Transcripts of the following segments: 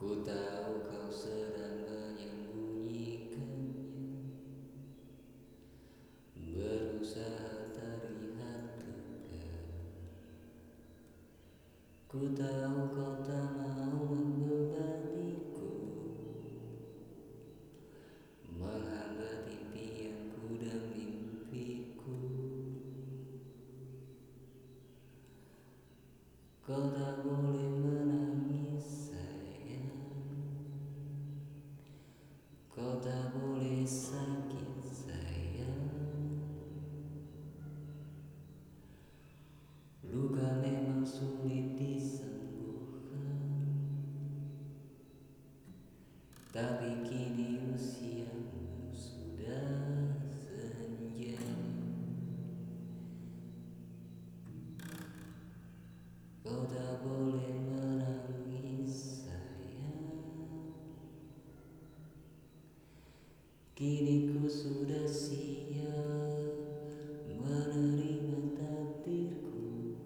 Ku tahu kau sedang menyembunyikannya. Berusaha terlihat dekat Ku tahu kau tak mau membebaniku. Menghambat impianku dan mimpiku. Kau tak boleh sakit sayang. Luka memang sulit disembuhkan. Tapi kini Kini ku sudah siap menerima takdirku.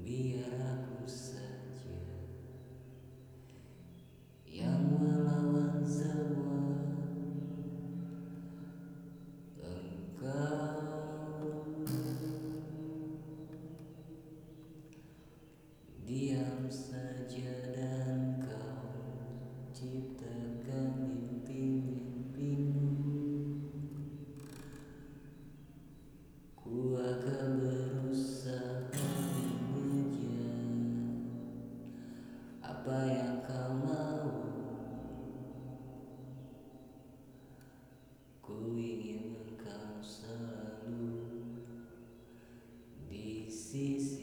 Biar aku saja yang melawan zaman, Engkau diam saja. apa yang kau mau. Ku ingin engkau selalu di sisi